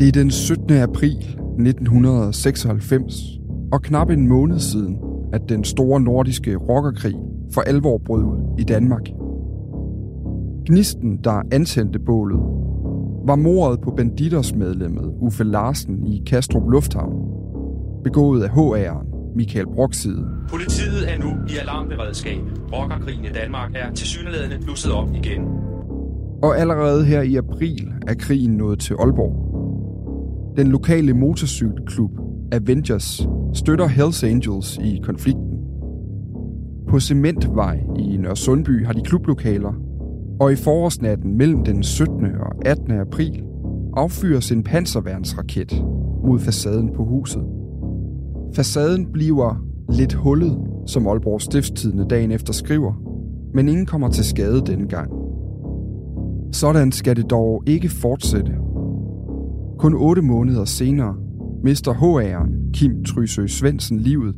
Det er den 17. april 1996, og knap en måned siden, at den store nordiske rockerkrig for alvor brød ud i Danmark. Gnisten, der antændte bålet, var mordet på banditersmedlemmet Uffe Larsen i Kastrup Lufthavn, begået af HA'eren Michael Brokside. Politiet er nu i alarmberedskab. Rockerkrigen i Danmark er tilsyneladende blusset op igen. Og allerede her i april er krigen nået til Aalborg. Den lokale motorcykelklub Avengers støtter Hells Angels i konflikten. På Cementvej i Nørresundby har de klublokaler, og i forårsnatten mellem den 17. og 18. april affyres en panserværnsraket mod facaden på huset. Facaden bliver lidt hullet, som Aalborg Stiftstidende dagen efter skriver, men ingen kommer til skade denne gang. Sådan skal det dog ikke fortsætte. Kun otte måneder senere mister HR'en Kim Trysø Svendsen livet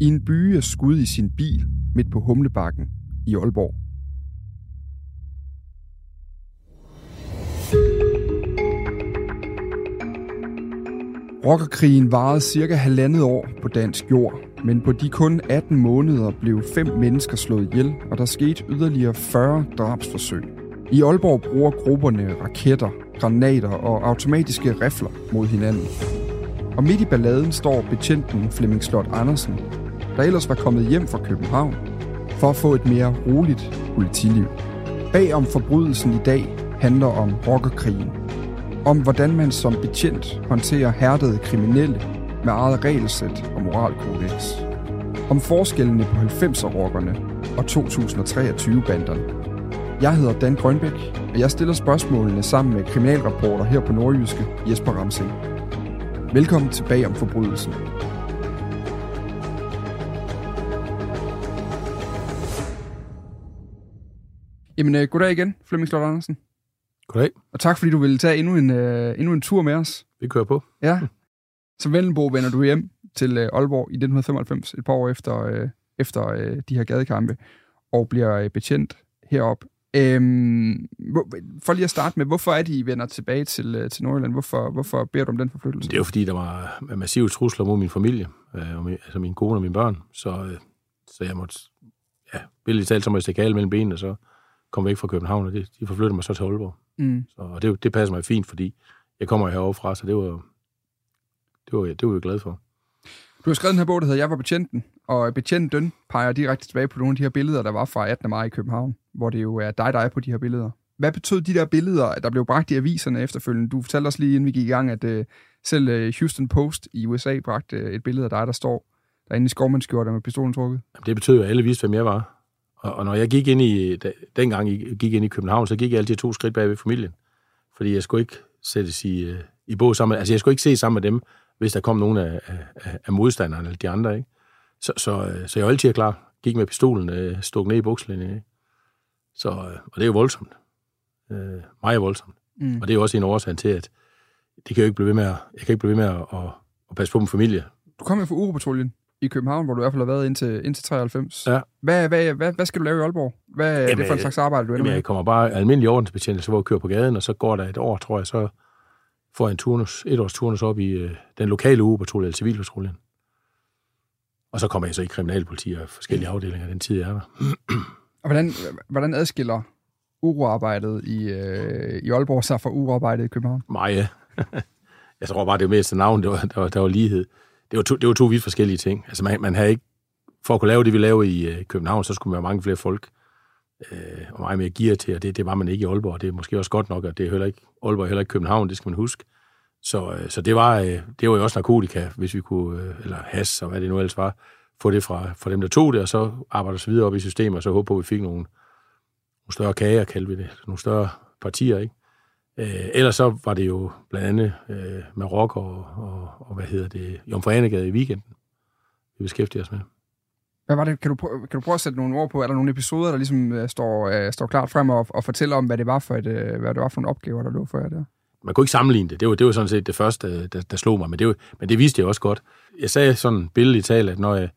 i en byge af skud i sin bil midt på Humlebakken i Aalborg. Rockerkrigen varede cirka halvandet år på dansk jord, men på de kun 18 måneder blev fem mennesker slået ihjel, og der skete yderligere 40 drabsforsøg. I Aalborg bruger grupperne raketter, granater og automatiske rifler mod hinanden. Og midt i balladen står betjenten Flemming Slot Andersen, der ellers var kommet hjem fra København, for at få et mere roligt politiliv. Bag om forbrydelsen i dag handler om rockerkrigen. Om hvordan man som betjent håndterer hærdede kriminelle med eget regelsæt og moralkodex. Om forskellene på 90'er-rockerne og 2023-banderne. Jeg hedder Dan Grønbæk, og jeg stiller spørgsmålene sammen med kriminalreporter her på Nordjyske, Jesper Ramsing. Velkommen tilbage om forbrydelsen. Jamen, uh, goddag igen, Flemming Slot Andersen. Goddag. Og tak, fordi du ville tage endnu en, uh, endnu en tur med os. Vi kører på. Ja. Som Vendelbo vender du hjem til uh, Aalborg i 1995, et par år efter, uh, efter uh, de her gadekampe, og bliver uh, betjent herop. Øhm, hvor, for lige at starte med, hvorfor er de, I vender tilbage til, uh, til Nordjylland? Hvorfor, hvorfor beder du om den forflyttelse? Det er jo fordi, der var massive trusler mod min familie, øh, og min, altså min kone og mine børn, så, øh, så jeg måtte, ja, billigt talt, så må jeg stikke af mellem benene, så kom væk fra København, og det, de forflyttede mig så til Aalborg. Mm. Så, og det, det passer mig fint, fordi jeg kommer herovre fra, så det var, det var, det var jeg glad for. Du har skrevet den her bog, der hedder Jeg var betjenten, og betjenten peger direkte tilbage på nogle af de her billeder, der var fra 18. maj i København, hvor det jo er dig, der er på de her billeder. Hvad betød de der billeder, der blev bragt i aviserne efterfølgende? Du fortalte os lige, inden vi gik i gang, at uh, selv øh, Houston Post i USA bragte øh, et billede af dig, der står derinde i skovmandskjorter med pistolen trukket. Jamen, det betød jo, at alle vidste, hvem jeg var. Og, og når jeg gik ind i, da, dengang jeg gik ind i København, så gik jeg altid to skridt bag ved familien. Fordi jeg skulle ikke sættes i, i bås sammen altså jeg skulle ikke se sammen med dem, hvis der kom nogen af, af, af modstanderne eller de andre, ikke? Så, så, øh, så jeg var altid klar. Gik med pistolen, øh, stuk ned i bukslinjen, ikke? Så, øh, og det er jo voldsomt. Øh, meget voldsomt. Mm. Og det er jo også en årsag til, at det kan jo ikke blive ved med at, jeg kan ikke blive ved med at, at, at passe på min familie. Du kom jo fra Uropatruljen i København, hvor du i hvert fald har været indtil, indtil 93. Ja. Hvad, hvad, hvad, hvad skal du lave i Aalborg? Hvad er det for en slags arbejde, du ender Jamen, med? jeg kommer bare almindelig ordensbetjent, så hvor jeg kører på gaden, og så går der et år, tror jeg, så får en turnus, et års turnus op i øh, den lokale ugepatrulje, eller civilpatruljen. Og så kommer jeg så i kriminalpoliti og forskellige afdelinger den tid, jeg er der. Og hvordan, hvordan adskiller uroarbejdet i, øh, i Aalborg sig fra uroarbejdet i København? Maja. jeg tror bare, det var mest navn, der var, der var, der var lighed. Det var, to, det var to vidt forskellige ting. Altså, man, man havde ikke... For at kunne lave det, vi lavede i øh, København, så skulle man have mange flere folk øh, og meget mere gear til, og det, det var man ikke i Aalborg. Det er måske også godt nok, og det er heller ikke, Aalborg heller ikke København, det skal man huske. Så, øh, så det, var, øh, det var jo også narkotika, hvis vi kunne, øh, eller has, og hvad det nu ellers var, få det fra, fra dem, der tog det, og så arbejde os videre op i systemet, og så håbe på, at vi fik nogle, nogle større kager, kaldte vi det, nogle større partier, ikke? Øh, ellers så var det jo blandt andet øh, Marokko og, og, og, hvad hedder det, Jomfru Anegade i weekenden, vi beskæftiger os med. Hvad var det? Kan du, prøve, kan du prøve at sætte nogle ord på? Er der nogle episoder, der ligesom øh, står, øh, står klart frem og, og fortæller om, hvad det var for et, øh, hvad det var for nogle opgaver, der lå for jer der? Man kunne ikke sammenligne det. Det var, det var sådan set det første, øh, der, der slog mig, men det, var, men det viste jeg også godt. Jeg sagde sådan billedligt talt, at når jeg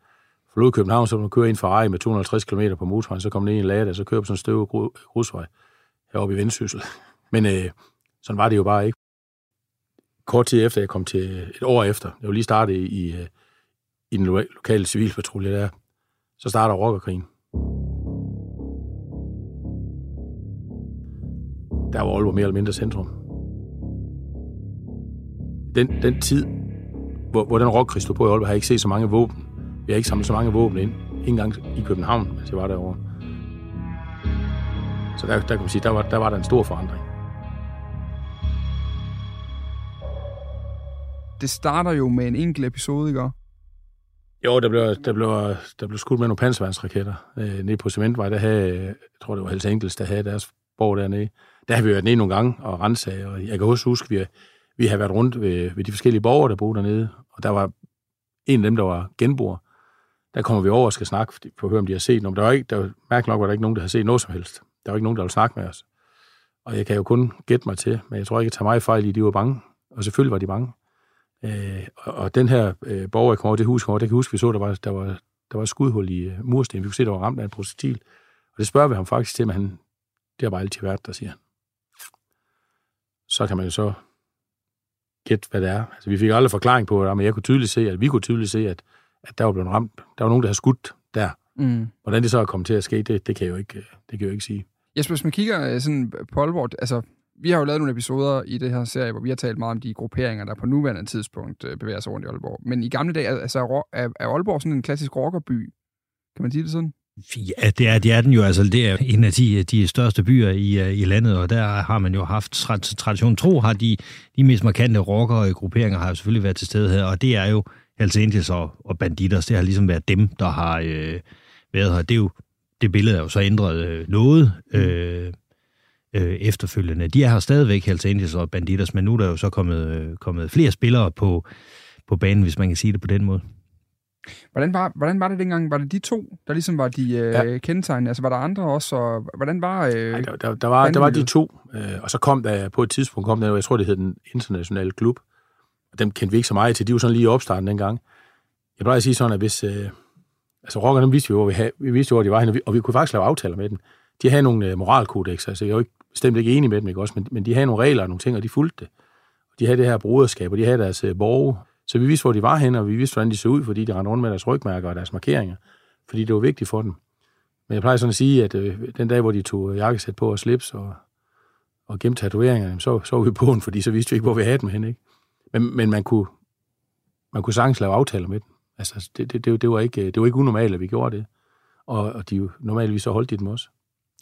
forlod København, så man man ind en Ferrari med 250 km på motorvejen, så kom den ind i en lader, så kører på sådan en støv grusvej heroppe i Vendsyssel. Men øh, sådan var det jo bare ikke. Kort tid efter, jeg kom til et år efter, jeg var lige startet i, i, i den lokale civilpatrulje der, så starter rockerkrigen. Der var Aalborg mere eller mindre centrum. Den, den tid, hvor, hvor den rockkrig stod på i Aalborg, har jeg ikke set så mange våben. Vi har ikke samlet så mange våben ind. Ikke engang i København, mens jeg var derovre. Så der, der kan man sige, der var, der var der en stor forandring. Det starter jo med en enkelt episode, ikke? Jo, der blev, der blev, der blev skudt med nogle panservandsraketter øh, nede på Cementvej. Der havde, jeg tror, det var Hells Angels, der havde deres borg dernede. Der har vi været nede nogle gange og rense og jeg kan også huske, at vi, vi har været rundt ved, ved de forskellige borgere, der boede dernede, og der var en af dem, der var genboer. Der kommer vi over og skal snakke for at høre, om de har set noget. Der var ikke, der var, mærkeligt nok var der ikke nogen, der havde set noget som helst. Der var ikke nogen, der ville snakke med os. Og jeg kan jo kun gætte mig til, men jeg tror ikke, jeg tager mig fejl i, de var bange. Og selvfølgelig var de bange. Øh, og, og den her øh, borger, jeg kom over, det hus, over, det kan jeg huske, vi så, der var, der var, der var et skudhul i uh, mursten. Vi kunne se, der var ramt af en projektil. Og det spørger vi ham faktisk til, men han, det har bare altid været der, siger han. Så kan man jo så gætte, hvad det er. Altså, vi fik aldrig forklaring på det, men jeg kunne tydeligt se, at vi kunne tydeligt se, at, at der var blevet ramt. Der var nogen, der havde skudt der. Mm. Hvordan det så er kommet til at ske, det, det, kan jeg jo ikke, det kan jeg jo ikke sige. Jesper, hvis man kigger øh, sådan på Aalborg, altså, vi har jo lavet nogle episoder i det her serie, hvor vi har talt meget om de grupperinger, der på nuværende tidspunkt øh, bevæger sig rundt i Aalborg. Men i gamle dage, altså, er, Aalborg sådan en klassisk rockerby? Kan man sige det sådan? Ja, det er, det er den jo. Altså, det er en af de, de største byer i, øh, i landet, og der har man jo haft tradition tro, har de, de mest markante rockere grupperinger har jo selvfølgelig været til stede her, og det er jo Hells Angels og, og Banditers. Det har ligesom været dem, der har øh, været her. Det er jo det billede er jo så ændret øh, noget øh, øh, efterfølgende. De er her stadigvæk, Hells Angels og Banditers, men nu er der jo så kommet, øh, kommet flere spillere på, på banen, hvis man kan sige det på den måde. Hvordan var, hvordan var det dengang? Var det de to, der ligesom var de øh, ja. kendetegnende? Altså var der andre også? Og hvordan var øh, Ej, der, der, der, var, der var de to, øh, og så kom der på et tidspunkt, kom der, jeg tror det hed den internationale klub, og dem kendte vi ikke så meget til, de var sådan lige i opstarten dengang. Jeg plejer at sige sådan, at hvis... Øh, altså rockerne, dem vidste vi, hvor vi, havde, vi vidste, hvor de var henne, og vi, og vi kunne faktisk lave aftaler med dem. De havde nogle øh, moralkodex, altså jeg er jo ikke, bestemt ikke enig med dem, ikke også, men, men de havde nogle regler og nogle ting, og de fulgte det. De havde det her broderskab, og de havde deres øh, borge, så vi vidste, hvor de var henne, og vi vidste, hvordan de så ud, fordi de rendte rundt med deres rygmærker og deres markeringer, fordi det var vigtigt for dem. Men jeg plejer sådan at sige, at øh, den dag, hvor de tog jakkesæt på og slips og, og gemte tatoveringerne, så, så var vi på den, fordi så vidste vi ikke, hvor vi havde dem hen, Ikke? Men, men man kunne, man kunne sagtens lave aftaler med dem. Altså, det, det, det, det, var ikke, øh, det var ikke unormalt, at vi gjorde det. Og, og de jo, normalvis så holdt de dem også.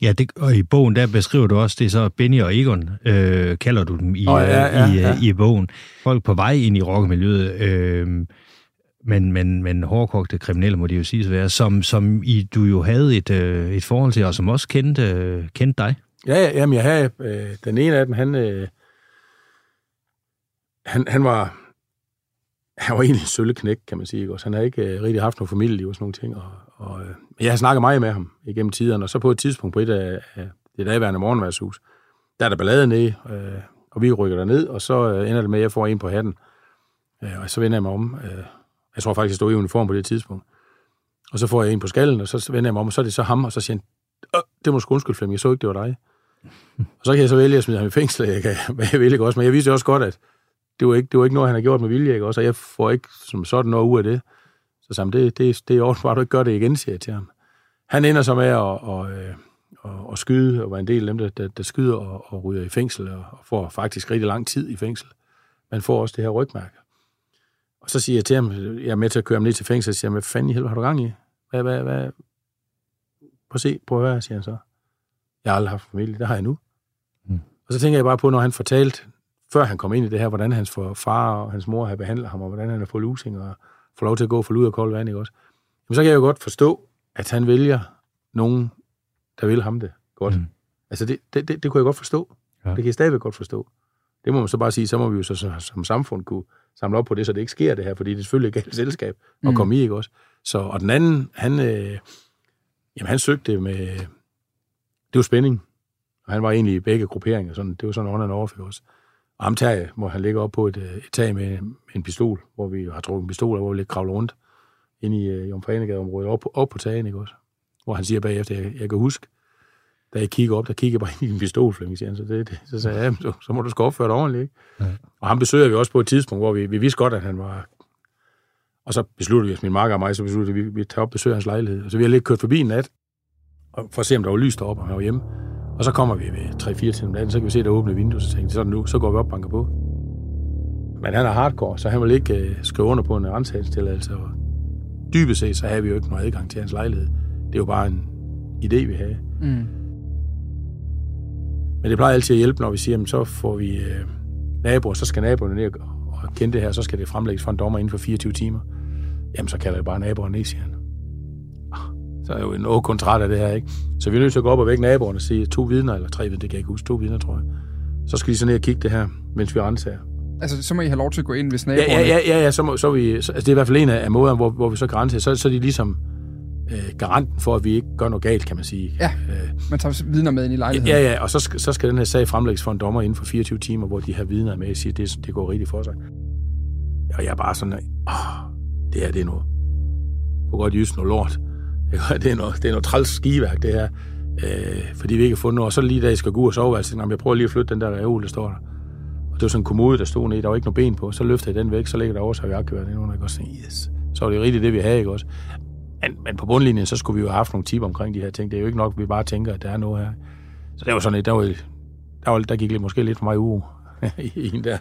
Ja, det, og i bogen der beskriver du også, det er så Benny og Egon, øh, kalder du dem i, oh, ja, ja, i, ja. i bogen. Folk på vej ind i rockemiljøet, øh, men, men, men hårdkogte kriminelle, må det jo sige være, som, som I, du jo havde et, øh, et forhold til, og som også kendte, øh, kendte dig. Ja, ja jamen jeg havde, øh, den ene af dem, han, øh, han, han var han var egentlig en sølleknæk, kan man sige. Ikke? Også han havde ikke uh, rigtig haft noget familie og sådan nogle ting. Og, og, uh, jeg har snakket meget med ham igennem tiderne, og så på et tidspunkt på et af, af det dagværende morgenværshus, der er der ballade nede, uh, og vi rykker der ned, og så uh, ender det med, at jeg får en på hatten. Uh, og så vender jeg mig om. Uh, jeg tror faktisk, jeg stod i uniform på det tidspunkt. Og så får jeg en på skallen, og så vender jeg mig om, og så er det så ham, og så siger han, det må sgu undskylde, Flemming, jeg så ikke, det var dig. Og så kan jeg så vælge at smide ham i fængsel, jeg kan, hvad jeg vil ikke også, men jeg vidste også godt, at det var ikke, det var ikke noget, han har gjort med vilje, ikke også, og jeg får ikke som sådan noget ud af det. Så sammen, det, det, det er bare, du ikke gør det igen, siger jeg til ham. Han ender så med at, og, og, og skyde, og var en del af dem, der, der, der skyder og, og ryger i fængsel, og, og får faktisk rigtig lang tid i fængsel. Man får også det her rygmærke. Og så siger jeg til ham, jeg er med til at køre ham ned til fængsel, og siger, hvad fanden i helvede har du gang i? Hvad, hvad, hvad? Prøv at se, prøv at høre, siger han så. Jeg har aldrig haft familie, det har jeg nu. Mm. Og så tænker jeg bare på, når han fortalte, før han kom ind i det her, hvordan hans far og hans mor har behandlet ham, og hvordan han har fået lusing og får lov til at gå for lud og koldt vand, ikke også? Jamen, så kan jeg jo godt forstå, at han vælger nogen, der vil ham det godt. Mm. Altså, det, det, det, det kunne jeg godt forstå. Ja. Det kan jeg stadigvæk godt forstå. Det må man så bare sige, så må vi jo så, så som samfund kunne samle op på det, så det ikke sker det her, fordi det er selvfølgelig et galt selskab at mm. komme i, ikke også? Så, og den anden, han, øh, jamen, han søgte med, det var spænding. Og han var egentlig i begge grupperinger, sådan, det var sådan on and off, også. Og ham tager, hvor han ligger op på et, et tag med, en pistol, hvor vi har trukket en pistol, hvor vi lidt kravler rundt ind i uh, Jomfrenegade-området, op, op på tagen, ikke også? Hvor han siger bagefter, jeg, jeg kan huske, da jeg kigger op, der kigger jeg bare ind i en pistol, Flemming, siger han. Så, det, det, så sagde jeg, ja, så, så må du sgu opføre dig ordentligt, ikke? Ja. Og ham besøger vi også på et tidspunkt, hvor vi, vi vidste godt, at han var... Og så besluttede vi os, min marker og mig, så besluttede vi, at vi tager op og besøger hans lejlighed. Og så vi har lidt kørt forbi en nat, for at se, om der var lys deroppe, og han var hjemme. Og så kommer vi ved 3-4 timer natten, så kan vi se, der åbne vindue, så tænkte jeg, så nu, så går vi op og banker på. Men han er hardcore, så han vil ikke uh, skrive under på en rensagelsestilladelse, og dybest set, så har vi jo ikke noget adgang til hans lejlighed. Det er jo bare en idé, vi har. Mm. Men det plejer altid at hjælpe, når vi siger, at så får vi uh, naboer, så skal naboerne ned og kende det her, så skal det fremlægges for en dommer inden for 24 timer. Jamen, så kalder jeg bare naboerne ned, siger han. Så er jo en noget kontrat af det her, ikke? Så vi er nødt til at gå op og vække naboerne og sige, to vidner, eller tre vidner, det kan jeg ikke huske, to vidner, tror jeg. Så skal de så ned og kigge det her, mens vi renser. Altså, så må I have lov til at gå ind, hvis naboerne... Ja, ja, ja, ja så, må, så vi... Så, altså, det er i hvert fald en af, måderne, hvor, hvor vi så grænser. Så, så er de ligesom øh, garanten for, at vi ikke gør noget galt, kan man sige. Ja, øh, man tager vidner med ind i lejligheden. Ja, ja, og så, så skal den her sag fremlægges for en dommer inden for 24 timer, hvor de her vidner med og siger, det, det går rigtigt for sig. Og jeg er bare sådan, åh, det her, det er noget. På godt jysk noget lort. Det er noget, det er noget træls skiværk, det her. Øh, fordi vi ikke har fundet noget. Og så lige da jeg skal gå ud og sove, altså, jeg prøver lige at flytte den der reol, der står der. Og det var sådan en kommode, der stod nede, der var ikke noget ben på. Så løfter jeg den væk, så ligger der også, har vi inde under, og så yes. Så var det rigtigt det, vi havde, ikke også? Men, men på bundlinjen, så skulle vi jo have haft nogle tip omkring de her ting. Det er jo ikke nok, at vi bare tænker, at der er noget her. Så det var sådan et, der, var, der, var, der gik lidt, måske lidt for mig uge i, i en der.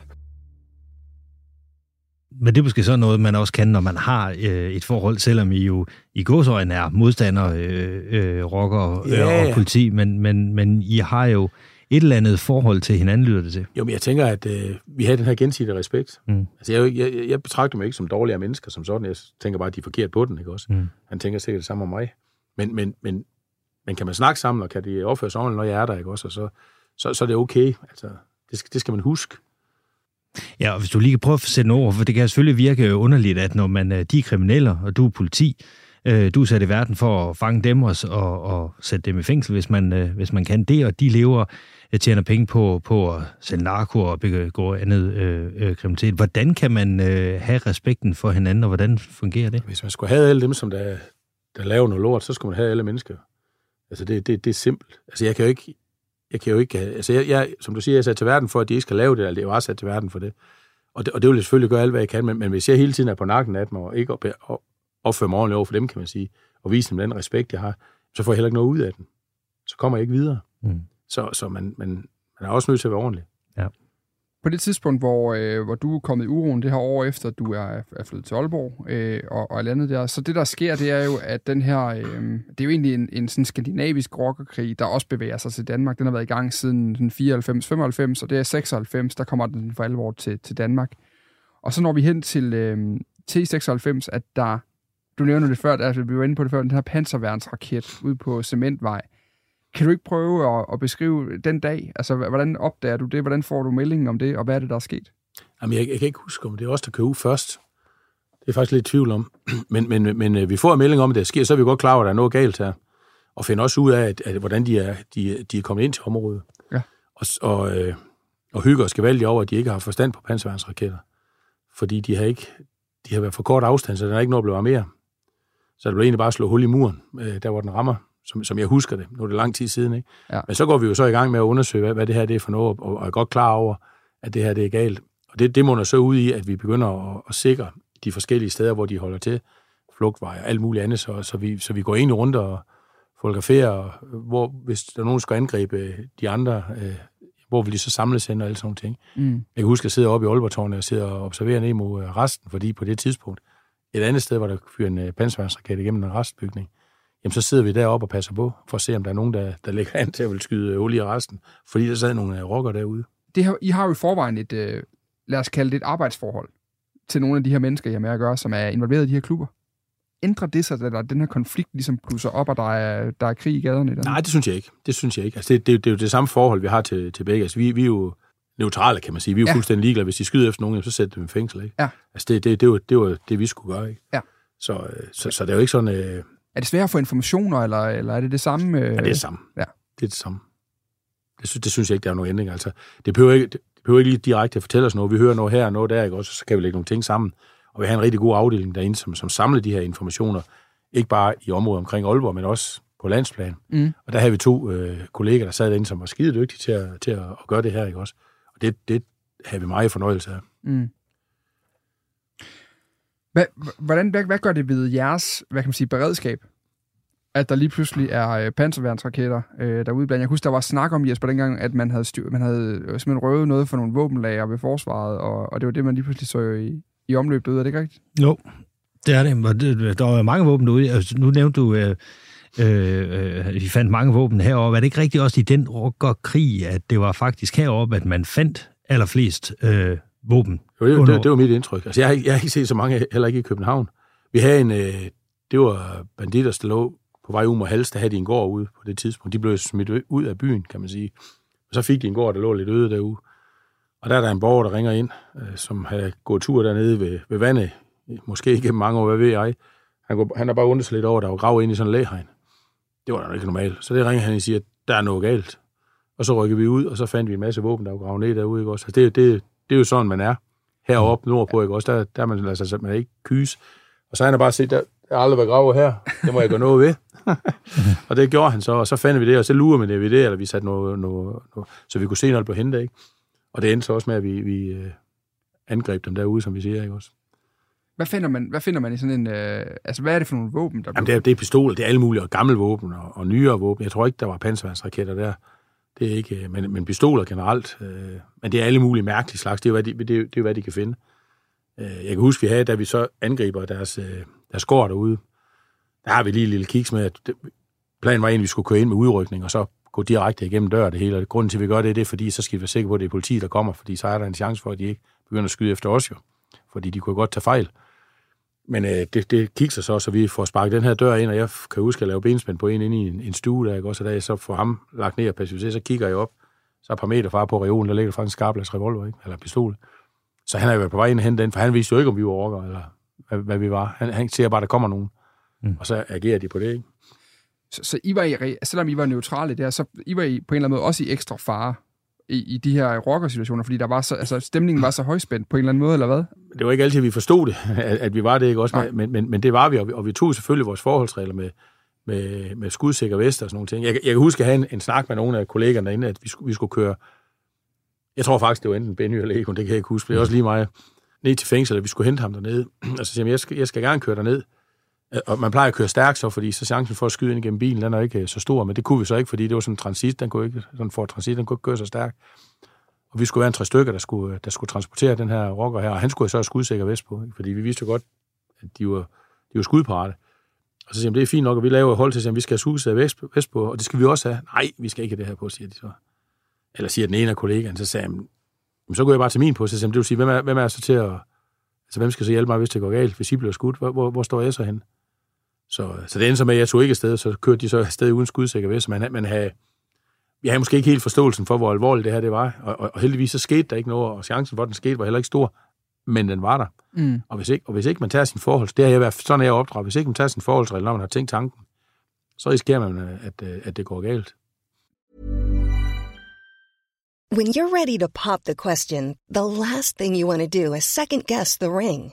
Men det er måske så noget, man også kan, når man har øh, et forhold, selvom I jo i godsøjne er modstandere, øh, øh, rocker øh, ja. og politi, men, men, men I har jo et eller andet forhold til hinanden, lyder det til. Jo, men jeg tænker, at øh, vi har den her gensidige respekt. Mm. Altså, jeg, jeg, jeg betragter mig ikke som dårligere mennesker som sådan. Jeg tænker bare, at de er forkert på den, ikke også? Mm. Han tænker sikkert det samme om mig. Men, men, men, men kan man snakke sammen, og kan de opføre sig ordentligt, når jeg er der, ikke også? Og så, så, så er det okay. Altså, det, skal, det skal man huske. Ja, og hvis du lige kan prøve at sætte ord, for det kan selvfølgelig virke underligt, at når man øh, de er kriminelle, og du er politi, øh, du er sat i verden for at fange dem og, og, og sætte dem i fængsel, hvis man, øh, hvis man kan det, og de lever, og tjener penge på, på at sælge narko og begå andet øh, øh, kriminalitet. Hvordan kan man øh, have respekten for hinanden, og hvordan fungerer det? Hvis man skulle have alle dem, som der, der laver noget lort, så skulle man have alle mennesker. Altså, det, det, det er simpelt. Altså, jeg kan jo ikke, jeg kan jo ikke, altså jeg, jeg, som du siger, jeg er sat til verden for, at de ikke skal lave det, eller det er jo også sat til verden for det. Og det, og det vil jeg selvfølgelig gøre alt, hvad jeg kan, men, men hvis jeg hele tiden er på nakken af dem, og ikke op, op, opføre mig ordentligt over for dem, kan man sige, og vise dem den respekt, jeg har, så får jeg heller ikke noget ud af dem. Så kommer jeg ikke videre. Mm. Så, så man, man, man er også nødt til at være ordentlig. Ja. På det tidspunkt, hvor, øh, hvor du er kommet i uroen det her år efter, at du er, er flyttet til Aalborg øh, og, og landet der, så det, der sker, det er jo, at den her, øh, det er jo egentlig en, en sådan skandinavisk rockerkrig, der også bevæger sig til Danmark. Den har været i gang siden 94-95, og det er 96, der kommer den for alvor til, til Danmark. Og så når vi hen til, øh, til 96, at der, du nævner det før, altså vi var inde på det før, den her panserværnsraket ude på Cementvej, kan du ikke prøve at, at beskrive den dag? Altså, hvordan opdager du det? Hvordan får du meldingen om det, og hvad er det, der er sket? Jamen, jeg, jeg kan ikke huske, om det er os, der kører ud først. Det er faktisk lidt tvivl om. Men, men, men øh, vi får en melding om, at det sker, så er vi godt klar over, at der er noget galt her. Og finder også ud af, at, at hvordan de er, de, de er kommet ind til området. Ja. Og, og, øh, og hygger os gevaldigt over, at de ikke har forstand på panserværnsraketter. Fordi de har ikke de har været for kort afstand, så der er ikke noget at blive mere. Så det blev egentlig bare at slå hul i muren, øh, der hvor den rammer, som, som jeg husker det. Nu er det lang tid siden, ikke? Ja. Men så går vi jo så i gang med at undersøge, hvad, hvad det her det er for noget, og, og er godt klar over, at det her det er galt. Og det, det munder så ud i, at vi begynder at, at sikre de forskellige steder, hvor de holder til, flugtveje og alt muligt andet, så, så, vi, så vi går egentlig rundt og fotograferer, hvor, hvis der er nogen, der skal angribe de andre, øh, hvor vil de så samles hen og alle sådan nogle ting. Mm. Jeg kan huske, at jeg sidder oppe i Aalborg og sidder og observerer ned mod øh, resten, fordi på det tidspunkt, et andet sted, hvor der fyrer en øh, panserværnsraket igennem en restbygning, jamen så sidder vi deroppe og passer på, for at se, om der er nogen, der, der lægger an til at vil skyde øh, olie i resten, fordi der sad nogle øh, rocker derude. Det har, I har jo i forvejen et, øh, lad os kalde det et arbejdsforhold til nogle af de her mennesker, jeg med at gøre, som er involveret i de her klubber. Ændrer det sig, da den her konflikt ligesom plusser op, og der er, der er krig i gaderne? I Nej, det synes jeg ikke. Det synes jeg ikke. Altså, det, det, det er jo det samme forhold, vi har til, til begge. Altså, vi, vi er jo neutrale, kan man sige. Vi er jo Ja. fuldstændig ligeglade. Hvis de skyder efter nogen, så sætter dem i fængsel, ikke? Ja. Altså, det, det, det, var, det var det, vi skulle gøre, ikke? Ja. Så, øh, så, så det er jo ikke sådan... Øh, Er det svært at få informationer, eller, eller er det det samme? Øh... Ja, det er det samme. Ja. Det er det samme. Det, synes, det synes jeg ikke, der er nogen ændring. Altså, det behøver ikke, det behøver ikke lige direkte at fortælle os noget. Vi hører noget her og noget der, ikke? Også, så kan vi lægge nogle ting sammen. Og vi har en rigtig god afdeling derinde, som, som samler de her informationer. Ikke bare i området omkring Aalborg, men også på landsplan. Mm. Og der havde vi to øh, kolleger, der sad derinde, som var skide dygtige til at, til at, at gøre det her, ikke også? Og det, det havde vi meget fornøjelse af. Mm. Hvad, hvordan, hvad, hvad gør det ved jeres hvad kan man sige, beredskab, at der lige pludselig er øh, panserværnsraketter øh, derude blandt? Jeg husker, der var snak om, Jesper, dengang, at man havde, styr, man havde øh, simpelthen røvet noget for nogle våbenlager ved forsvaret, og, og det var det, man lige pludselig så i, i omløb derude. Er det ikke rigtigt? Jo, det er det. Der var mange våben derude. Altså, nu nævnte du, øh, øh, øh, vi fandt mange våben heroppe. Var det ikke rigtigt også i den rockerkrig, at det var faktisk heroppe, at man fandt allerflest øh, våben? Jo, det, Under- det, det var mit indtryk. Altså, jeg, har ikke- jeg har ikke set så mange, heller ikke i København. Vi havde en, øh, det var banditter, der lå på vej ud mod Hals, der havde de en gård ude på det tidspunkt. De blev smidt ud af byen, kan man sige. Og så fik de en gård, der lå lidt øde derude. Og der er der en borger, der ringer ind, øh, som havde gået tur dernede ved, ved vandet, måske ikke mange år, hvad ved jeg. Han, går, han har bare undret sig lidt over, at der var grav ind i sådan en læhegn. Det var da ikke normalt. Så det ringer han og siger, at der er noget galt. Og så rykker vi ud, og så fandt vi en masse våben, der var gravet ned derude. Ikke også? Altså, det, det, det er jo sådan, man er. Heroppe nordpå, ikke også? Der, der er man, altså, man er ikke kys. Og så har han bare set, der, der har aldrig været gravet her. Det må jeg gøre noget ved. og det gjorde han så, og så fandt vi det, og så lurer vi det ved det, eller vi satte noget, noget, noget så vi kunne se, når det blev hentet, ikke? Og det endte så også med, at vi, vi øh, angreb dem derude, som vi siger, ikke også? Hvad finder man, hvad finder man i sådan en... Øh, altså, hvad er det for nogle våben, der Jamen, det er, det er pistoler, det er alle mulige, og gamle våben, og, og nyere våben. Jeg tror ikke, der var panserværnsraketter der. Det er ikke, øh, men, men pistoler generelt. Øh, men det er alle mulige mærkelige slags. Det er jo, hvad de, det, det er, hvad de kan finde. Øh, jeg kan huske, vi havde, da vi så angriber deres, øh, deres gård derude, der har vi lige en lille kiks med, at det, planen var egentlig, at vi skulle køre ind med udrykning, og så gå direkte igennem døren det hele. Og grunden til, at vi gør det, det er, fordi så skal vi være sikre på, at det er politi, der kommer, fordi så er der en chance for, at de ikke begynder at skyde efter os jo. Fordi de kunne godt tage fejl. Men øh, det, det kikser så, så vi får sparket den her dør ind, og jeg kan huske at lave benspænd på en inde i en, en stue, der, ikke? også, og da jeg så får ham lagt ned og pacificeret, så kigger jeg op, så er et par meter fra på reolen, der ligger der faktisk en skarplads revolver, ikke? eller pistol. Så han har jo været på vej ind og hente den, for han vidste jo ikke, om vi var rocker, eller hvad, hvad vi var. Han, han siger bare, at der kommer nogen. Mm. Og så agerer de på det, ikke? Så, så I var i, selvom I var neutrale der, så I var I på en eller anden måde også i ekstra fare i, i de her rockersituationer, fordi der var så, altså, stemningen var så højspændt på en eller anden måde, eller hvad? det var ikke altid, vi forstod det, at, at vi var det, ikke også? Nej. Men, men, men det var vi, og vi, og vi tog selvfølgelig vores forholdsregler med, med, med skudsikker vest og sådan nogle ting. Jeg, jeg kan huske at have en, en snak med nogle af kollegerne derinde, at vi skulle, vi skulle køre, jeg tror faktisk, det var enten Benny eller Egon, det kan jeg ikke huske, det er også lige mig, ned til fængsel, at vi skulle hente ham dernede. Og så siger jeg, jeg skal, jeg skal gerne køre derned. Øh, og man plejer at køre stærkt så, fordi så chancen for at skyde ind gennem bilen, den er ikke øh, så stor, men det kunne vi så ikke, fordi det var sådan en transit, den kunne ikke, sådan for transit, den kunne ikke køre så stærkt. Og vi skulle være en tre stykker, der skulle, øh, der skulle transportere den her rocker her, og han skulle så have skudsikker vest på, ikke? fordi vi vidste jo godt, at de var, de var skudparate. Og så siger de, det er fint nok, at vi laver et hold til, at vi skal have skudsikker vest, vest på, og det skal vi også have. Nej, vi skal ikke have det her på, siger de så. Eller siger den ene af kollegaen, så sagde han, så går jeg bare til min på, så siger det vil sige, hvem er, hvem er så til at, altså hvem skal så hjælpe mig, hvis det går galt, hvis I bliver skudt, hvor, hvor, hvor står jeg så hen? Så, så det endte så med, at jeg tog ikke afsted, så kørte de så afsted uden skudsikker vest, så man, man havde, vi havde måske ikke helt forståelsen for, hvor alvorligt det her det var, og, og, og heldigvis så skete der ikke noget, og chancen for, at den skete, var heller ikke stor, men den var der. Mm. Og hvis ikke, og hvis ikke man tager sin forhold, det har jeg været sådan er jeg opdraget, hvis ikke man tager sin forholdsregel, når man har tænkt tanken, så risikerer man, at, øh, at det går galt. When you're ready to pop the question, the last thing you want to do is second guess the ring.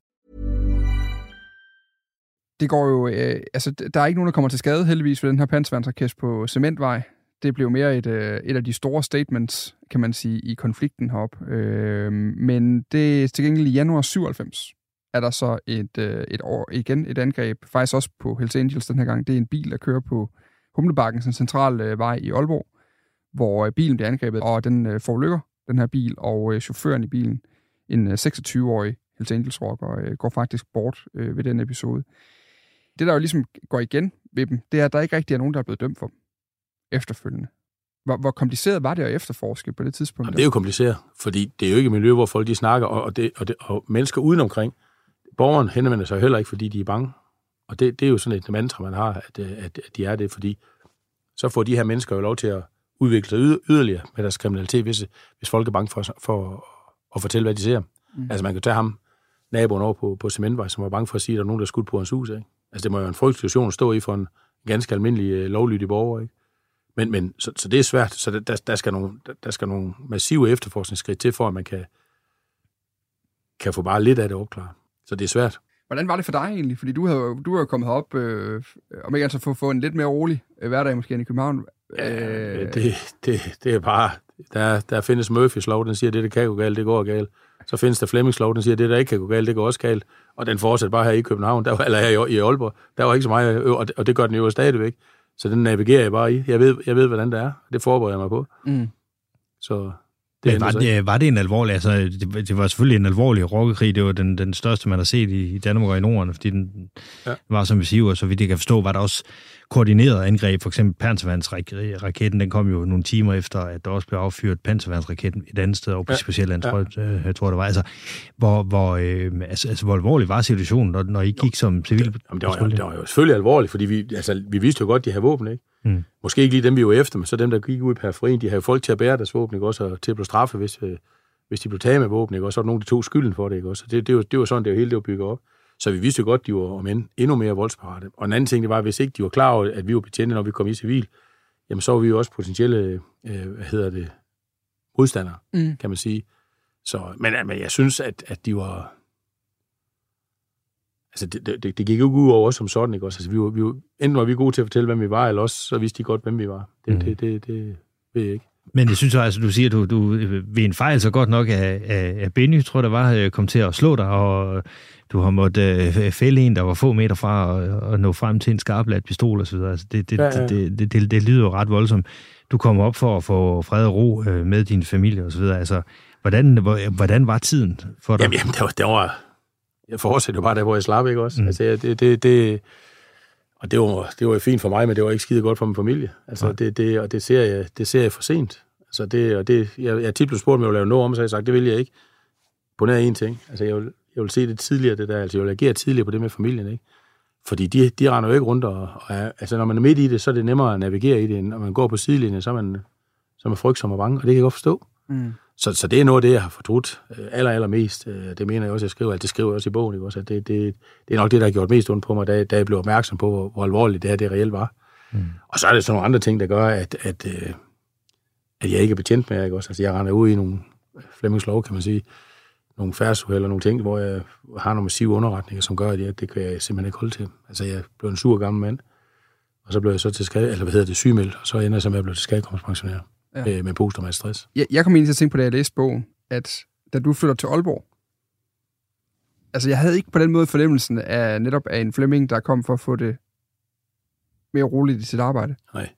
Det går jo, øh, altså der er ikke nogen, der kommer til skade heldigvis ved den her panservandsraket på Cementvej. Det blev mere et, øh, et af de store statements, kan man sige, i konflikten heroppe. Øh, men det er til gengæld i januar 97, er der så et, øh, et år igen et angreb, faktisk også på Hells Angels den her gang. Det er en bil, der kører på Humlebakken, en central øh, vej i Aalborg, hvor øh, bilen bliver angrebet, og den øh, forulykker, den her bil, og øh, chaufføren i bilen, en øh, 26-årig Hells Angels rocker, øh, går faktisk bort øh, ved den episode. Det, der jo ligesom går igen ved dem, det er, at der ikke rigtig er nogen, der er blevet dømt for dem efterfølgende. Hvor, hvor kompliceret var det at efterforske på det tidspunkt? Jamen, det er jo kompliceret, fordi det er jo ikke et miljø, hvor folk de snakker, og, og, det, og, det, og mennesker udenomkring, borgeren henvender sig heller ikke, fordi de er bange. Og det, det er jo sådan et mantra, man har, at, at, at de er det, fordi så får de her mennesker jo lov til at udvikle sig yderligere med deres kriminalitet, hvis, hvis folk er bange for, for at fortælle, hvad de ser. Mm. Altså man kan tage ham, naboen over på, på Cementvej, som var bange for at sige, at der er nogen, der er skudt på hans hus. Ikke? Altså det må jo en frygtelig situation at stå i for en ganske almindelig øh, lovlydig borger. Ikke? Men, men så, så det er svært. Så der, der, skal nogle, der, der skal nogle massive efterforskningsskridt til, for at man kan, kan få bare lidt af det opklaret. Så det er svært. Hvordan var det for dig egentlig? Fordi du har du har kommet op, øh, om ikke altså for at få en lidt mere rolig øh, hverdag måske end i København. Øh... Det, det, det er bare, der, der findes Murphys lov, den siger, det, der kan gå galt, det går galt. Så findes der Flemmings lov, den siger, at det, der ikke kan gå galt, det går også galt. Og den fortsætter bare her i København, der var, eller her i, Aalborg. Der var ikke så meget, og det, og det gør den jo stadigvæk. Så den navigerer jeg bare i. Jeg ved, jeg ved hvordan det er. Det forbereder jeg mig på. Mm. Så det Men var, det, var det en alvorlig, altså det, det var selvfølgelig en alvorlig rockerkrig, det var den, den største, man har set i, i Danmark og i Norden, fordi den ja. var som vi siger, og så vidt jeg kan forstå, var der også koordineret angreb, for eksempel Panservandsraketten, den kom jo nogle timer efter, at der også blev affyret Panservandsraketten et andet sted, og på ja. Specialland, tror jeg, øh, jeg tror, det var. Altså, hvor, hvor, øh, altså, altså, hvor alvorlig var situationen, når, når I gik som civil? Det, det, var, jo, det var jo selvfølgelig alvorligt, fordi vi, altså, vi vidste jo godt, de havde våben, ikke? Mm. Måske ikke lige dem, vi var efter, men så dem, der gik ud i periferien, de havde jo folk til at bære deres våben, ikke? Også, og til at blive straffet, hvis, øh, hvis de blev taget med våben, ikke? Og så var der nogen, der tog skylden for det, ikke? Også, det, det, var, det var sådan, det var hele det var bygget op. Så vi vidste jo godt, at de var om end, endnu mere voldsparate. Og en anden ting, det var, at hvis ikke de var klar over, at vi var betjente, når vi kom i civil, jamen så var vi jo også potentielle, øh, hvad hedder det, modstandere, mm. kan man sige. Så, men, men jeg synes, at, at de var... Altså, det, det, det gik jo ikke ud over os som sådan, ikke også? Altså, vi var, vi var, enten var vi gode til at fortælle, hvem vi var, eller også så vidste de godt, hvem vi var. Det, mm. det, det, det ved jeg ikke. Men jeg synes altså, du siger, at du, du ved en fejl så godt nok af, af, af Benny, tror der var, øh, kom til at slå dig, og du har måttet øh, fælde en, der var få meter fra, og, og nå frem til en skarpladt pistol osv. Altså, det, det, ja, ja. Det, det, det, det lyder jo ret voldsomt. Du kommer op for at få fred og ro øh, med din familie osv. Altså, hvordan, hvordan var tiden for dig? Jamen, jamen det, var, det var... Jeg fortsætter jo bare der, hvor jeg slap, ikke også? Mm. Altså, det, det, det, og det var, det var fint for mig, men det var ikke skide godt for min familie. Altså, ja. det, det, og det ser, jeg, det ser jeg for sent. Altså, det, og det, jeg, jeg tit blev spurgt, om jeg ville lave noget om, så jeg sagt, det vil jeg ikke. På nær en ting. Altså, jeg vil, jeg vil se det tidligere, det der. Altså, jeg vil agere tidligere på det med familien, ikke? Fordi de, de render jo ikke rundt, og, og altså, når man er midt i det, så er det nemmere at navigere i det, end når man går på sidelinjen, så er man, så er man frygtsom og bange, og det kan jeg godt forstå. Mm. Så, så det er noget af det, jeg har fortrudt øh, aller, aller mest. Øh, det mener jeg også, jeg skriver, at det skriver jeg også i bogen. Ikke? Også, at det, det, det er nok det, der har gjort mest ondt på mig, da, da jeg blev opmærksom på, hvor, hvor alvorligt det her det reelt var. Mm. Og så er det sådan nogle andre ting, der gør, at, at, øh, at jeg ikke er betjent med. Ikke? Også, altså, jeg render ud i nogle Flemmingslov, kan man sige, nogle færdsuheld eller nogle ting, hvor jeg har nogle massive underretninger, som gør, at jeg, det kan jeg simpelthen ikke holde til. Altså, jeg blev en sur gammel mand, og så blev jeg så til skade, eller hvad hedder det, sygemeldt, og så ender jeg som, at jeg blev til skadekomstpensionær ja. med, med posttraumatisk stress. Jeg, jeg kom ind til at tænke på, da jeg læste bogen, at da du flytter til Aalborg, altså jeg havde ikke på den måde fornemmelsen af netop af en Flemming, der kom for at få det mere roligt i sit arbejde. Nej.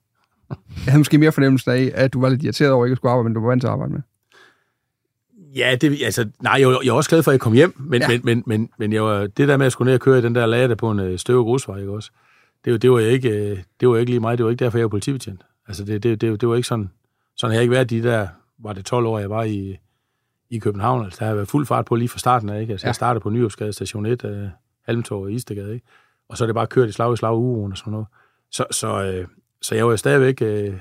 jeg havde måske mere fornemmelsen af, at du var lidt irriteret over ikke at skulle arbejde, men du var vant til at arbejde med. Ja, det, altså, nej, jeg, jeg er også glad for, at jeg kom hjem, men, Ja. men, men, men, men jeg var, det der med at skulle ned og køre i den der lade på en øh, støv grusvej, ikke også? Det, var- det, var jeg ikke, øh, det var ikke lige mig, det var ikke derfor, jeg var politibetjent. Altså, det, det, det, det var ikke sådan, sådan har jeg ikke været de der, var det 12 år, jeg var i, i København. Altså, der har været fuld fart på lige fra starten af, ikke? Altså, Ja. jeg startede på Nyopsgade station 1, øh, Halmtorv og Istegade, ikke? Og så er det bare kørt i slag i slag ugen og sådan noget. Så, så, øh, så jeg var jo stadigvæk øh,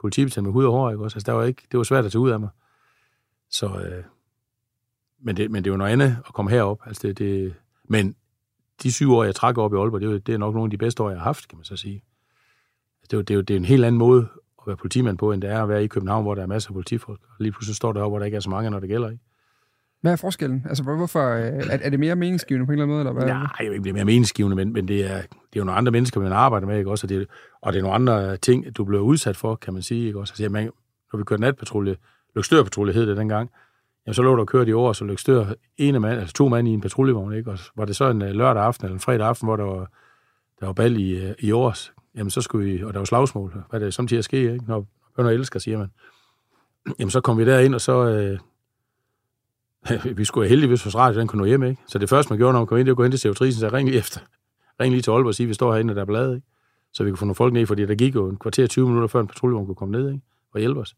politibetjent med hud og hår, ikke også? Altså, der var ikke, det var svært at tage ud af mig. Så, øh, men, det, men det jo noget andet at komme herop. Altså det, det, men de syv år, jeg trak op i Aalborg, det er, det er nok nogle af de bedste år, jeg har haft, kan man så sige. Altså, Det er, jo, det, er det er en helt anden måde at være politimand på, end det er at være i København, hvor der er masser af politifolk. Og lige pludselig står der hvor der ikke er så mange, når det gælder. Ikke? Hvad er forskellen? Altså, hvor- hvorfor, øh, er, er det mere meningsgivende på en eller anden måde? Eller hvad? Nej, vil ikke blive mere meningsgivende, men, men det, er, det er jo nogle andre mennesker, man arbejder med, ikke også? Og det, og det er nogle andre ting, du bliver udsat for, kan man sige, ikke også? Altså, man, når vi kørte natpatrulje, Lykstørpatrulje hed det dengang, jamen så lå der kørt i år, så Lykstør ene mand, altså to mand i en patruljevogn, ikke? Og var det så en øh, lørdag aften eller en fredag aften, hvor der var, der var bal i, øh, i års, jamen så skulle vi, og der var slagsmål, hvad det samtidig sker, ikke? Når bønder elsker, siger man. Jamen så kom vi derind, og så, øh, vi skulle heldigvis hos radio, den kunne nå hjem, ikke? Så det første, man gjorde, når man kom ind, det var at gå ind til CO3, så ring lige efter. Ring lige til Aalborg og sige, vi står herinde, og der er blade, ikke? Så vi kunne få nogle folk ned, fordi der gik jo en kvarter 20 minutter, før en patruljevogn kunne komme ned, ikke? Og hjælpe os.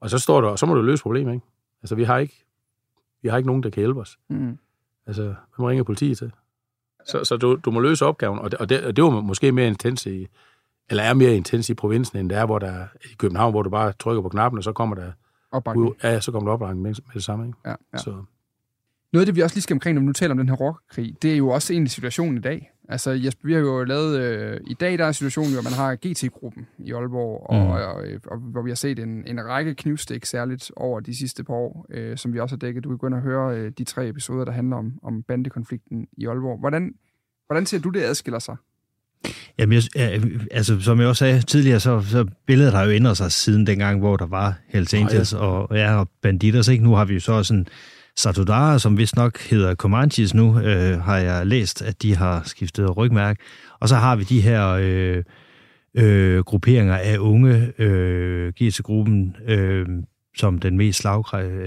Og så står der, og så må du løse problemet, ikke? Altså, vi har ikke, vi har ikke nogen, der kan hjælpe os. Mm. Altså, hvem ringer politiet til? Så, så du, du må løse opgaven, og det, og, det, og det var måske mere intens i, eller er mere intens i provinsen, end det er, hvor der er i København, hvor du bare trykker på knappen, og så kommer der, Opbakning. ja, så kommer der opbakning med, med det samme, ikke? Ja, ja. Så, Noget af det, vi også lige skal omkring, når vi nu taler om den her rockerkrig, det er jo også egentlig situationen i dag. Altså, Jesper, vi har jo lavet... Øh, I dag der er situationen at man har GT-gruppen i Aalborg, og, Mm. og, og, og hvor vi har set en, en række knivstik særligt over de sidste par år, øh, som vi også har dækket. Du kan gå ind og høre øh, de tre episoder, der handler om, om bandekonflikten i Aalborg. Hvordan, hvordan ser du, det adskiller sig? Jamen, jeg, altså, som jeg også sagde tidligere, så, så billedet har jo ændret sig siden dengang, hvor der var Hells Angels og, ja, og Banditers. Ikke? Nu har vi jo så sådan Satudara, som vist nok hedder Comanches nu, øh, har jeg læst, at de har skiftet rygmærke. Og så har vi de her øh, øh, grupperinger af unge, øh, giver til gruppen, øh, som den mest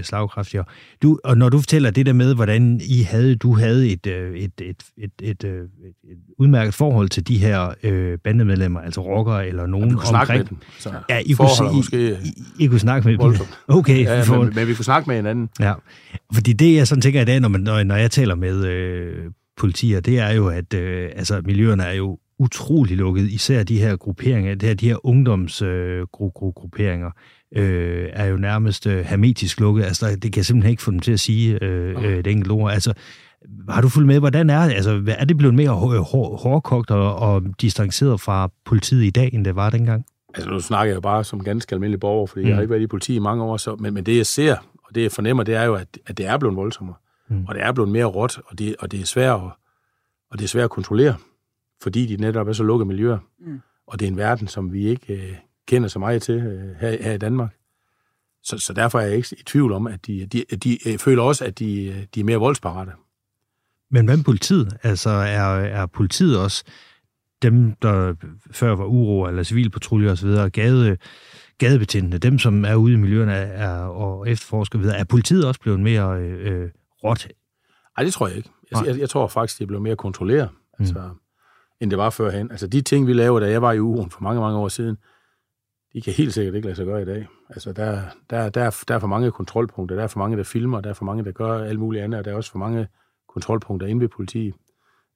slagkraftige. Du, og når du fortæller det der med, hvordan I havde, du havde et, øh, et, et, et, et, øh, et, et udmærket forhold til de her øh, bandemedlemmer, altså rockere eller nogen vi kunne omkring. med dem. Så ja, I kunne, sige, måske I, I kunne snakke med dem. voldsomt. Okay, Ja, for- men, men vi kunne snakke med hinanden. Ja, fordi det jeg sådan tænker i dag, når, man, når, når jeg taler med øh, politier, det er jo, at øh, altså, miljøerne er jo utrolig lukket. Især de her grupperinger, det her, de her ungdomsgrupperinger, øh, er jo nærmest øh, hermetisk lukket. Altså, det kan jeg simpelthen ikke få dem til at sige øh, øh, et enkelt ord. Altså, har du fulgt med, hvordan er, altså, er det blevet mere hår, hår, hårdkogt og, og distanceret fra politiet i dag, end det var dengang? Altså, nu snakker jeg jo bare som ganske almindelig borger, fordi mm. Mm. jeg har ikke været i politi i mange år, så, men, men det jeg ser, og det jeg fornemmer, det er jo, at, at det er blevet voldsommere. Mm. Mm. Og det er blevet mere råt, og det, og det er svært at, og det er svært at kontrollere, fordi de netop er så lukkede miljøer. Mm. Og det er en verden, som vi ikke øh, kender så meget til øh, her, her i Danmark. Så, så derfor er jeg ikke i tvivl om, at de, de, de jeg føler også, at de, øh, de er mere voldsparate. Men hvad med politiet? Altså, er, er politiet også dem, der før var uro eller civilpatruljer osv., gade, gadebetjentene, dem, som er ude i miljøerne er, og efterforsker videre, er politiet også blevet mere øh, øh, råt? Nej, det tror jeg ikke. Jeg, jeg, jeg tror faktisk, det blev mere kontrolleret, altså, end det var førhen. Altså, de ting, vi lavede, da jeg var i uroen for mange, mange år siden, de kan helt sikkert ikke lade sig gøre i dag. Altså, der, der, der, er- der er for mange kontrolpunkter, der er for mange, der filmer, der er for mange, der gør alt muligt andet, og der er også for mange kontrolpunkter inde ved politiet.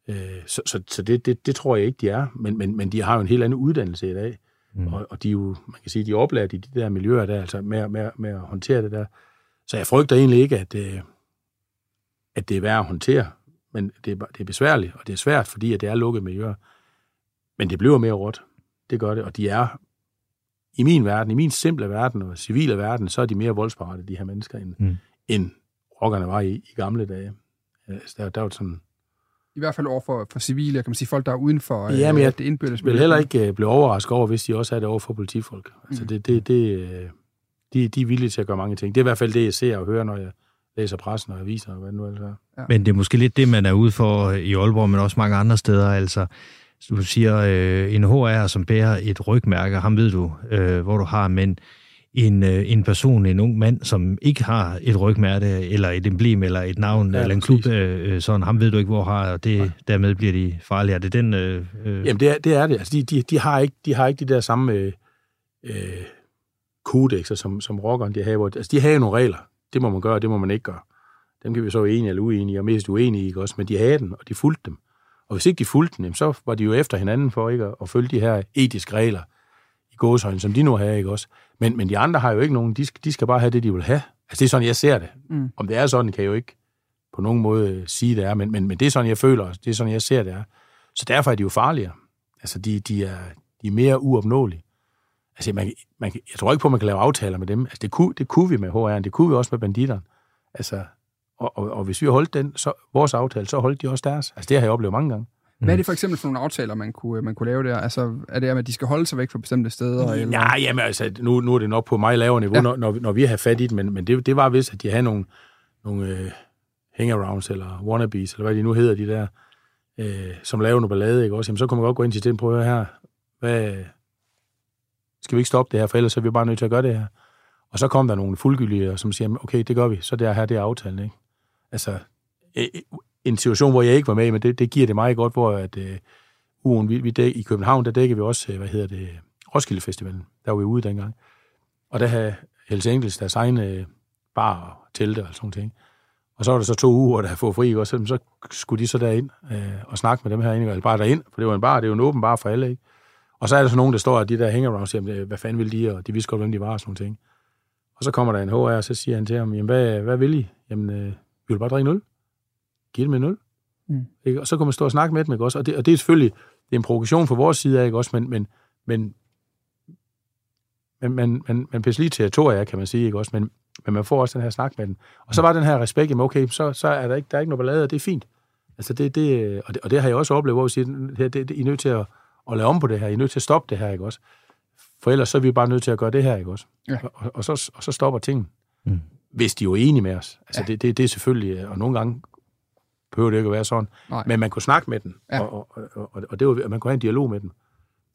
Øh, så så, så det, det, det tror jeg ikke, de er, men, men, men de har jo en helt anden uddannelse i dag, Mm. og, og de er jo, man kan sige, de er oplært i de der miljøer der, altså med, med, med at håndtere det der. Så jeg frygter egentlig ikke, at, øh, at det er værd at håndtere, men det er, det er besværligt, og det er svært, fordi at det er lukket miljøer. Men det bliver mere råt. Det gør det, og de er i min verden, i min simple verden og civile verden, så er de mere voldsparate, de her mennesker, end, Mm. end rockerne var i, i gamle dage. Altså, der, der var sådan, I hvert fald over for, for civile, kan man sige, folk, der er uden for Ja, men jeg det indbyrdes Jeg vil heller ikke øh, blive overrasket over, hvis de også er det over for politifolk. Altså, Mm. det, det, det, øh, de, de er villige til at gøre mange ting. Det er i hvert fald det, jeg ser og hører, når jeg læser pressen og aviser og hvad det nu ellers er. Men det er måske lidt det, man er ude for i Aalborg, men også mange andre steder. Altså, du siger, øh, en HR, som bærer et rygmærke, ham ved du, øh, hvor du har, men en, øh, en person, en ung mand, som ikke har et rygmærke, eller et emblem, eller et navn, Ja, eller en klub, øh, sådan, ham ved du ikke, hvor har, og det, dermed bliver de farlige. Er det den... Øh, øh, Jamen, det er det. Er det. Altså, de, de, de, har ikke, de har ikke de der samme øh, øh, kodexer, som, som rockerne de har. Hvor, altså, de har jo nogle regler. Det må man gøre, og det må man ikke gøre. Dem kan vi så være enige eller uenige, og mest uenige, ikke også? Men de havde den, og de fulgte dem. Og hvis ikke de fulgte dem, så var de jo efter hinanden for ikke at, at følge de her etiske regler i gåshøjden, som de nu har, ikke også? Men, men de andre har jo ikke nogen, de skal, de skal bare have det, de vil have. Altså, det er sådan, jeg ser det. Mm. Om det er sådan, kan jeg jo ikke på nogen måde øh, sige, det er, men, men, men det er sådan, jeg føler, det er sådan, jeg ser, det er. Så derfor er de jo farligere. Altså, de, de, er, de er mere uopnåelige. Altså, man, man, jeg tror ikke på, at man kan lave aftaler med dem. Altså, det kunne, det kunne vi med HR'en, det kunne vi også med banditterne. Altså, og, og, og hvis vi holdt den, så, vores aftale, så holdt de også deres. Altså, det har jeg oplevet mange gange. Hvad er det for eksempel for nogle aftaler, man kunne, man kunne lave der? Altså, er det, at de skal holde sig væk fra bestemte steder? Eller? Ja, jamen altså, nu, nu er det nok på meget lavere niveau, Ja. når, når, vi- når vi har fat i det, men, men det, det var vist, at de havde nogle, nogle øh, hangarounds, eller wannabes, eller hvad de nu hedder, de der, øh, som laver noget ballade, ikke også? Jamen, så kunne man godt gå ind til den, prøve her, hvad, skal vi ikke stoppe det her, for ellers er vi bare nødt til at gøre det her. Og så kom der nogle fuldgyldige, som siger, okay, det gør vi, så det er her, det er aftalen, ikke? Altså, øh, øh, en situation, hvor jeg ikke var med, men det, det giver det meget godt, hvor at, øh, ugen, vi, vi dæk, i København, der dækker vi også, øh, hvad hedder det, Roskilde Festivalen. Der var vi ude dengang. Og der havde Hells Angels deres egne bar og telte og sådan ting. Og så var der så to uger, der havde fået fri, ikke? og så, så skulle de så derind øh, og snakke med dem her, eller bare derind, for det var en bar, det er jo en åben bar for alle, ikke? Og så er der så nogen, der står, at de der hangarounds, siger, "Øh, hvad fanden vil de, og de vidste godt, hvem de var og sådan nogle ting. Og så kommer der en HR, og så siger han til ham, jamen, hvad, hvad vil I? Jamen, øh, vi vil bare drikke nul. Giv dem en nul. Mm. Ikke? Og så kan man stå og snakke med dem, ikke også? Og det, og det er selvfølgelig det er en provokation fra vores side ikke også? Men, men, men, men man, man, man pisser lige territorier, kan man sige, ikke også? Men, men man får også den her snak med den. Og så var den her respekt, jamen okay, så, så er der ikke, der er ikke noget ballade, og det er fint. Altså det, det, og, det, og det har jeg også oplevet, hvor vi siger, det, det, det, I er nødt til at, at lave om på det her, I er nødt til at stoppe det her, ikke også? For ellers så er vi bare nødt til at gøre det her, ikke også? Ja. Og, og, så, og så stopper tingene. Mm. Hvis de er jo enige med os. Altså ja. det, det, det er selvfølgelig, og nogle gange behøver det ikke at være sådan. Nej. Men man kunne snakke med den, Ja. og, og, og, og, det var, man kunne have en dialog med den.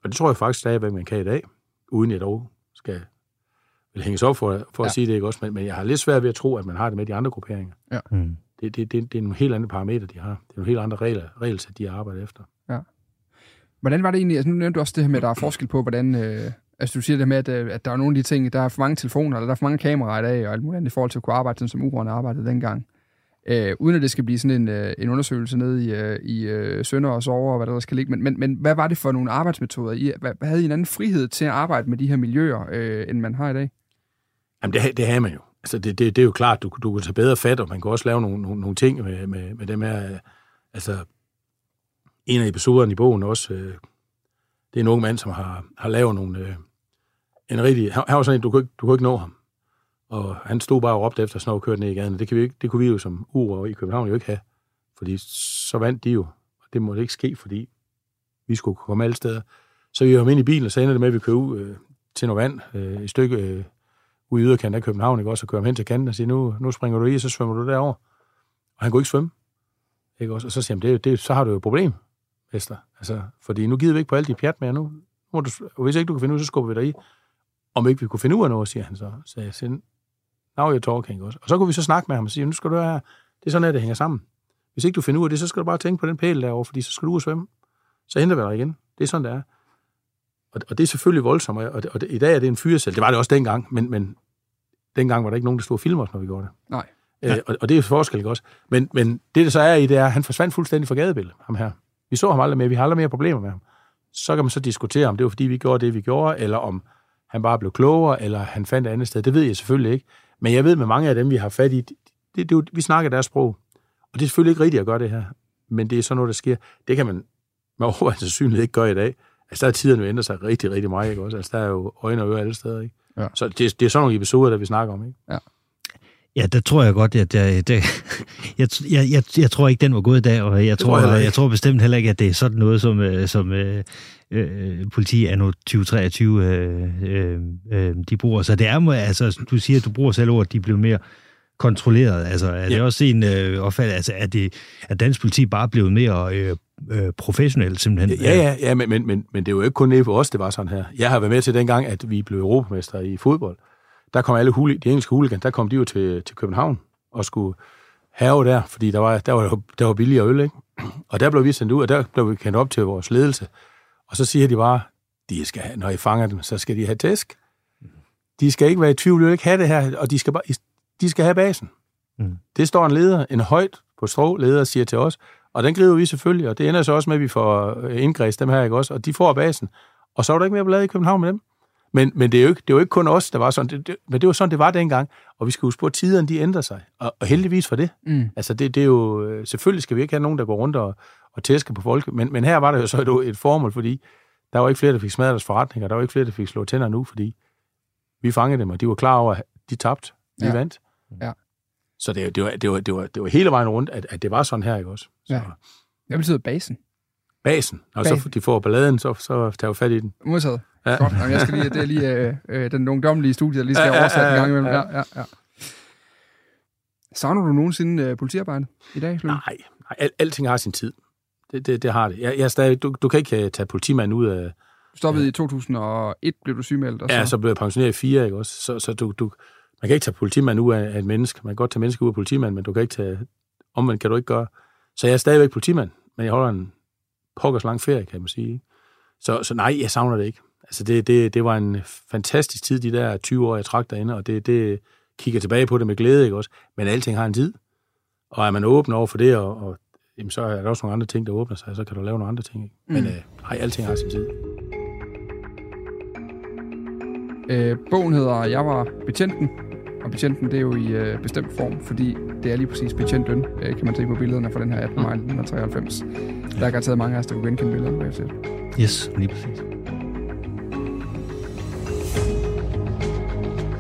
Og det tror jeg faktisk stadigvæk, man kan i dag, uden jeg dog skal vil hænges op for, for Ja. at sige det, ikke også? Men, men jeg har lidt svært ved at tro, at man har det med de andre grupperinger. Ja. Mm. Det, det, det, det er nogle helt andre parametre, de har. Det er nogle helt andre regler, regelsæt, de arbejder efter. Hvordan var det egentlig? Altså, nu nævnte du også det her med, at der er forskel på, hvordan... Øh, altså, du siger det med, at, øh, at der er nogle af de ting, der er for mange telefoner, eller der er for mange kameraer i dag, og alt muligt andet i forhold til at kunne arbejde, sådan som urene arbejdede dengang. Øh, uden at det skal blive sådan en, øh, en undersøgelse nede i, øh, i øh, Sønder og Sover, og hvad der skal ligge. Men, men, men hvad var det for nogle arbejdsmetoder? I, hvad, hvad havde I en anden frihed til at arbejde med de her miljøer, øh, end man har i dag? Jamen, det, det har man jo. Altså, det, det, det er jo klart, du, du kan tage bedre fat, og man kan også lave nogle, nogle, nogle ting med, med, med dem her. Øh, altså, en af episoderne i bogen også, øh, det er en ung mand, som har, har lavet nogle... Øh, en rigtig... Han, han var sådan en, du kunne, ikke, du kunne ikke nå ham. Og han stod bare og råbte efter snov kørt ned i gaden. Det, kan vi ikke, det kunne vi jo som uger i København jo ikke have. Fordi så vandt de jo. Og det måtte ikke ske, fordi vi skulle komme alle steder. Så vi kom ind i bilen, og så ender det med, at vi kører ud øh, til noget vand, øh, et stykke øh, ude i yderkanten af København, ikke også, og kører ham hen til kanten og siger, nu, nu springer du i, og så svømmer du derover. Og han kunne ikke svømme. Ikke også? Og så siger han, det, det, så har du jo et problem, Esther. Altså, fordi nu gider vi ikke på alle de pjat mere nu. må du, og hvis ikke du kan finde ud, så skubber vi dig i. Om ikke vi kunne finde ud af noget, siger han så. Så jeg siger, now you're talking også. Og så kunne vi så snakke med ham og sige, nu skal du her, det er sådan, at det hænger sammen. Hvis ikke du finder ud af det, så skal du bare tænke på den pæl derovre, fordi så skal du ud og svømme. Så henter vi dig igen. Det er sådan, det er. Og, og det er selvfølgelig voldsomt, og, det, og det, i dag er det en fyresel. Det var det også dengang, men, men dengang var der ikke nogen, der stod og filmede os, når vi gjorde det. Nej. Øh, og, og det er jo forskel, også? Men, men det, der så er i det, er, at han forsvandt fuldstændig fra gadebilledet, ham her. Vi så ham aldrig mere, vi har aldrig mere problemer med ham. Så kan man så diskutere, om det var, fordi vi gjorde det, vi gjorde, eller om han bare blev klogere, eller han fandt et andet sted. Det ved jeg selvfølgelig ikke. Men jeg ved med mange af dem, vi har fat i, det, det, det, vi snakker deres sprog. Og det er selvfølgelig ikke rigtigt at gøre det her. Men det er sådan noget, der sker. Det kan man med overvejende sandsynlighed ikke gøre i dag. Altså, der er tiderne jo ændret sig rigtig, rigtig meget, ikke også? Altså, der er jo øjne og ører alle steder, ikke? Ja. Så det, det er sådan nogle episoder, der vi snakker om, ikke? Ja, der tror jeg godt, at jeg, det, jeg, jeg, jeg, jeg tror ikke, den var god i dag, og jeg tror jeg jeg, tror bestemt heller ikke, at det er sådan noget, som, øh, som øh, øh, politi anno 2023 øh, øh, øh, de bruger. Så det er, altså, du siger, at du bruger selv ordet, de blev mere kontrolleret. Altså, er det Ja. også en øh, opfattelse, altså, er, det, er dansk politi bare blevet mere øh, øh, professionelt, simpelthen? Ja, ja, ja men, men, men, men det er jo ikke kun nede på os, det var sådan her. Jeg har været med til dengang, at vi blev europamester i fodbold. Der kom alle huli, de engelske hooligans, der kom de jo til, til København og skulle have der, fordi der var, der var, der var billigere øl, ikke? Og der blev vi sendt ud, og der blev vi kendt op til vores ledelse. Og så siger de bare, de skal, have- når I fanger dem, så skal de have tæsk. De skal ikke være i tvivl, de vil ikke have det her, og de skal, bare, de skal have basen. Mm. Det står en leder, en højt på strå leder, siger til os, og den griber vi selvfølgelig, og det ender så også med, at vi får øh, indgræst dem her, ikke også? Og de får basen. Og så var der ikke mere ballade i København med dem. Men, men det, er jo ikke, det var ikke kun os, der var sådan. Det, det, men det var sådan, det var dengang. Og vi skal huske på, at tiderne de ændrer sig. Og, og heldigvis for det. Mm. Altså, det, det er jo... øh, Selvfølgelig skal vi ikke have nogen, der går rundt og, og tæsker på folk. Men, men her var der jo så et, et formål, fordi der var ikke flere, der fik smadret deres forretninger. Der var ikke flere, der fik slået tænder nu, fordi vi fangede dem, og de var klar over, at de tabte. Vi Ja. ja. vandt. Ja. Så det, det, var, det, var, det, var, det var hele vejen rundt, at, at det var sådan her, ikke også? Så Ja. Hvad betyder basen? basen. Og Basen. så de får balladen, så, så tager vi fat i den. Modtaget. Ja. Ja. Godt. Jamen, jeg skal lige, det er lige øh, øh, den ungdomlige studie, der lige skal Ja, ja, ja, oversætte ja, en gang imellem. ja. Ja, ja, ja. Savner du nogensinde øh, politiarbejde i dag, Flemming? Nej, nej al, alting har sin tid. Det, det, det har det. Jeg, jeg er stadig, du, du kan ikke øh, tage politimanden ud af... Du stoppede i 2001, blev du sygemeldt. Og så... Ja, så blev jeg pensioneret i fire, ikke også? Så, så du, du, man kan ikke tage politimanden ud af, af et menneske. Man kan godt tage mennesker ud af politimanden, men du kan ikke tage... Omvendt kan du ikke gøre. Så jeg er stadigvæk politimand, men jeg holder en pokkers lang ferie, kan man sige. Så, så nej, jeg savner det ikke. Altså, det, det, det var en fantastisk tid, de der 20 år, jeg trak derinde, og det, det kigger tilbage på det med glæde, ikke også? Men alting har en tid. Og er man åben over for det, og, og jamen, så er der også nogle andre ting, der åbner sig, så kan du lave nogle andre ting. Ikke? Men Mm. øh, nej, alting har sin tid. Øh, bogen hedder Jeg var betjenten, og betjenten det er jo i øh, bestemt form, fordi det er lige præcis betjentøn, øh, kan man se på billederne fra den her 18. maj 1993. Der er garanteret mange af os, der kunne genkende billederne. Yes, lige præcis.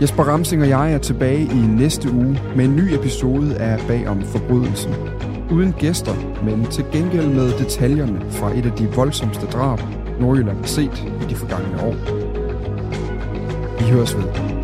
Jesper Ramsing og jeg er tilbage i næste uge med en ny episode af Bag om forbrydelsen. Uden gæster, men til gengæld med detaljerne fra et af de voldsomste drab, Nordjylland har set i de forgangne år. Vi høres ved.